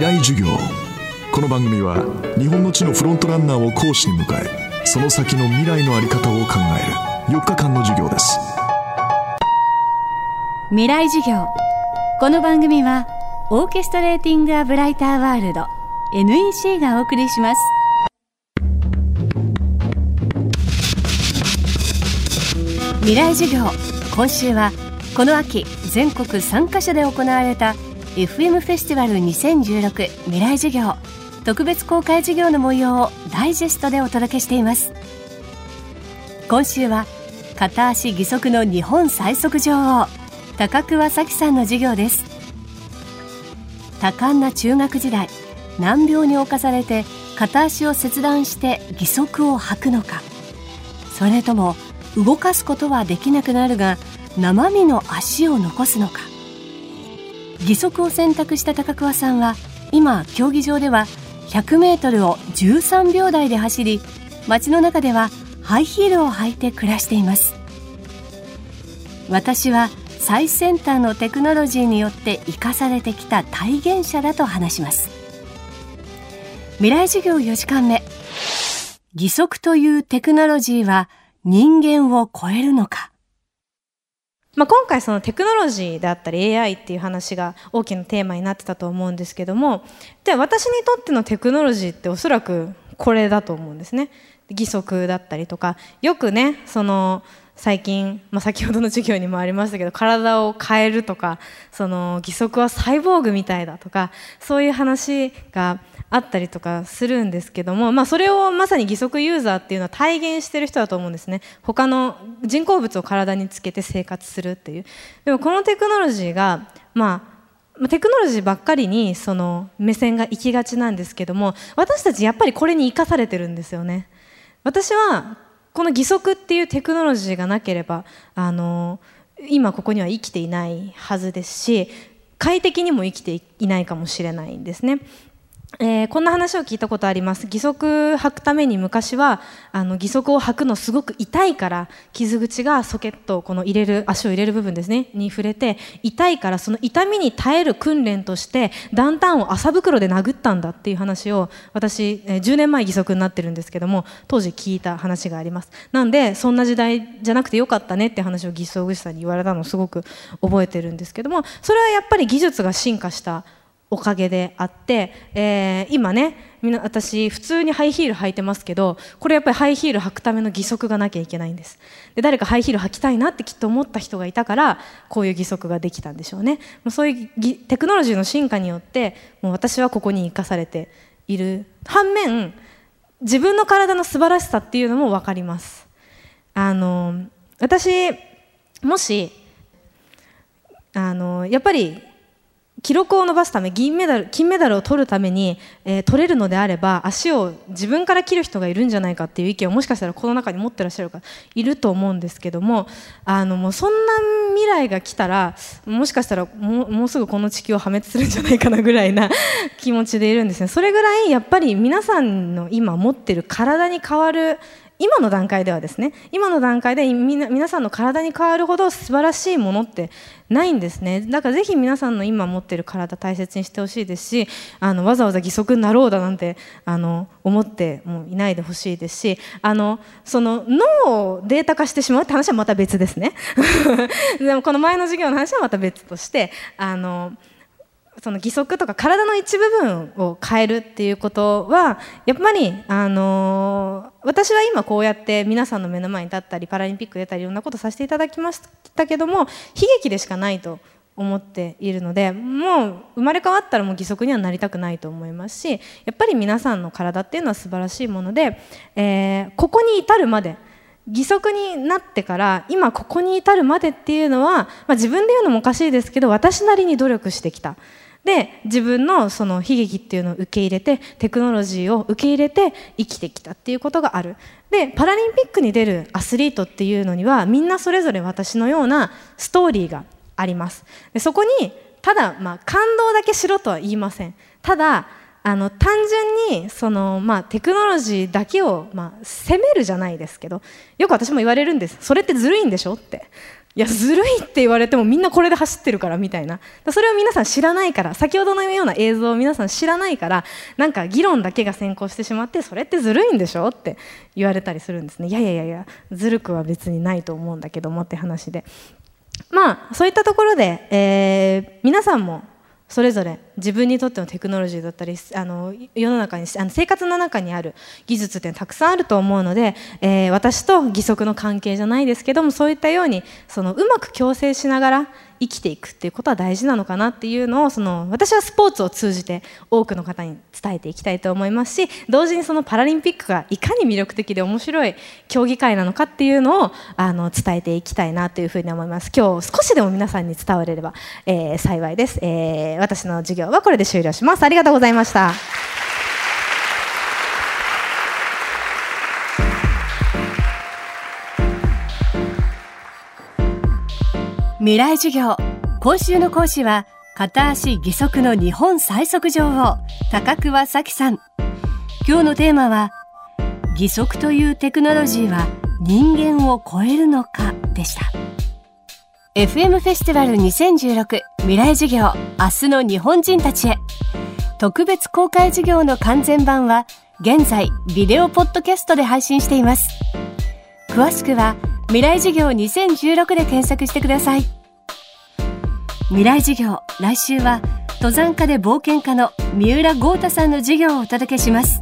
未来授業。この番組は日本の地のフロントランナーを講師に迎えその先の未来の在り方を考える4日間の授業です。未来授業。この番組はオーケストレーティング・ア・ブライター・ワールド NEC がお送りします。未来授業。今週はこの秋全国3カ所で行われた FM フェスティバル2016未来授業。特別公開授業の模様をダイジェストでお届けしています。今週は片足義足の日本最速女王高桑早紀さんの授業です。多感な中学時代難病に侵されて片足を切断して義足を履くのか。それとも動かすことはできなくなるが生身の足を残すのか。義足を選択した高桑さんは今競技場では 100m を13秒台で走り街の中ではハイヒールを履いて暮らしています。私は最先端のテクノロジーによって生かされてきた体現者だと話します。未来授業4時間目。義足というテクノロジーは人間を超えるのか？まあ、今回そのテクノロジーであったり AI っていう話が大きなテーマになってたと思うんですけどもで私にとってのテクノロジーっておそらくこれだと思うんですね。義足だったりとかよくねその最近、まあ、先ほどの授業にもありましたけど体を変えるとかその義足はサイボーグみたいだとかそういう話があったりとかするんですけども、まあ、それをまさに義足ユーザーっていうのは体現してる人だと思うんですね。他の人工物を体につけて生活するっていう。でもこのテクノロジーがまあテクノロジーばっかりにその目線が行きがちなんですけども私たちやっぱりこれに生かされてるんですよね。私はこの義足っていうテクノロジーがなければあの今ここには生きていないはずですし快適にも生きていないかもしれないんですね。えー、こんな話を聞いたことあります。義足履くために昔はあの義足を履くのすごく痛いから傷口がソケットをこの入れる足を入れる部分ですねに触れて痛いからその痛みに耐える訓練として段々を麻袋で殴ったんだっていう話を私、えー、10年前義足になってるんですけども当時聞いた話があります。なんでそんな時代じゃなくてよかったねって話を義足師さんに言われたのをすごく覚えてるんですけどもそれはやっぱり技術が進化したおかげであって、えー、今ねみな私普通にハイヒール履いてますけどこれやっぱりハイヒール履くための義足がなきゃいけないんです。で誰かハイヒール履きたいなってきっと思った人がいたからこういう義足ができたんでしょうね。もうそういうテクノロジーの進化によってもう私はここに生かされている反面自分の体の素晴らしさっていうのも分かります。あの私もしあのやっぱり記録を伸ばすため銀メダル金メダルを取るために、えー、取れるのであれば足を自分から切る人がいるんじゃないかっていう意見をもしかしたらこの中に持ってらっしゃる方いると思うんですけどもあのもうそんな未来が来たらもしかしたらももうすぐこの地球を破滅するんじゃないかなぐらいな 気持ちでいるんですね。それぐらいやっぱり皆さんの今持ってる体に変わる今の段階ではですね今の段階で皆さんの体に変わるほど素晴らしいものってないんですね。だからぜひ皆さんの今持ってる体大切にしてほしいですしあのわざわざ義足になろうだなんてあの思ってもいないでほしいですしあのその脳をデータ化してしまうって話はまた別ですね。でもこの前の授業の話はまた別としてあのその義足とか体の一部分を変えるっていうことはやっぱり、あのー、私は今こうやって皆さんの目の前に立ったりパラリンピック出たりいろんなことさせていただきましたけども悲劇でしかないと思っているのでもう生まれ変わったらもう義足にはなりたくないと思いますしやっぱり皆さんの体っていうのは素晴らしいもので、えー、ここに至るまで義足になってから今ここに至るまでっていうのは、まあ、自分で言うのもおかしいですけど私なりに努力してきた。で自分のその悲劇っていうのを受け入れてテクノロジーを受け入れて生きてきたっていうことがある。でパラリンピックに出るアスリートっていうのにはみんなそれぞれ私のようなストーリーがあります。でそこにただまあ感動だけしろとは言いません。ただあの単純にその、まあ、テクノロジーだけを、まあ、責めるじゃないですけどよく私も言われるんです。それってずるいんでしょって。いやずるいって言われてもみんなこれで走ってるからみたいな。それを皆さん知らないから先ほどのような映像を皆さん知らないからなんか議論だけが先行してしまってそれってずるいんでしょって言われたりするんですね。いやいやいやいやずるくは別にないと思うんだけどもって話で。まあそういったところで、えー、皆さんもそれぞれ自分にとってのテクノロジーだったりあの世の中にあの生活の中にある技術ってたくさんあると思うので、えー、私と義足の関係じゃないですけどもそういったようにそのうまく共生しながら生きていくっていうことは大事なのかなっていうのをその私はスポーツを通じて多くの方に伝えていきたいと思いますし同時にそのパラリンピックがいかに魅力的で面白い競技会なのかっていうのをあの伝えていきたいなというふうに思います。今日少しでも皆さんに伝われれば、えー、幸いです、えー、私の授業はこれで終了します。ありがとうございました。未来授業今週の講師は片足義足の日本最速女王高桑早紀さん。今日のテーマは義足というテクノロジーは人間を超えるのかでした。FM フェスティバル2016未来授業明日の日本人たちへ。特別公開授業の完全版は現在ビデオポッドキャストで配信しています。詳しくは未来授業2016で検索してください。未来授業来週は登山家で冒険家の三浦豪太さんの授業をお届けします。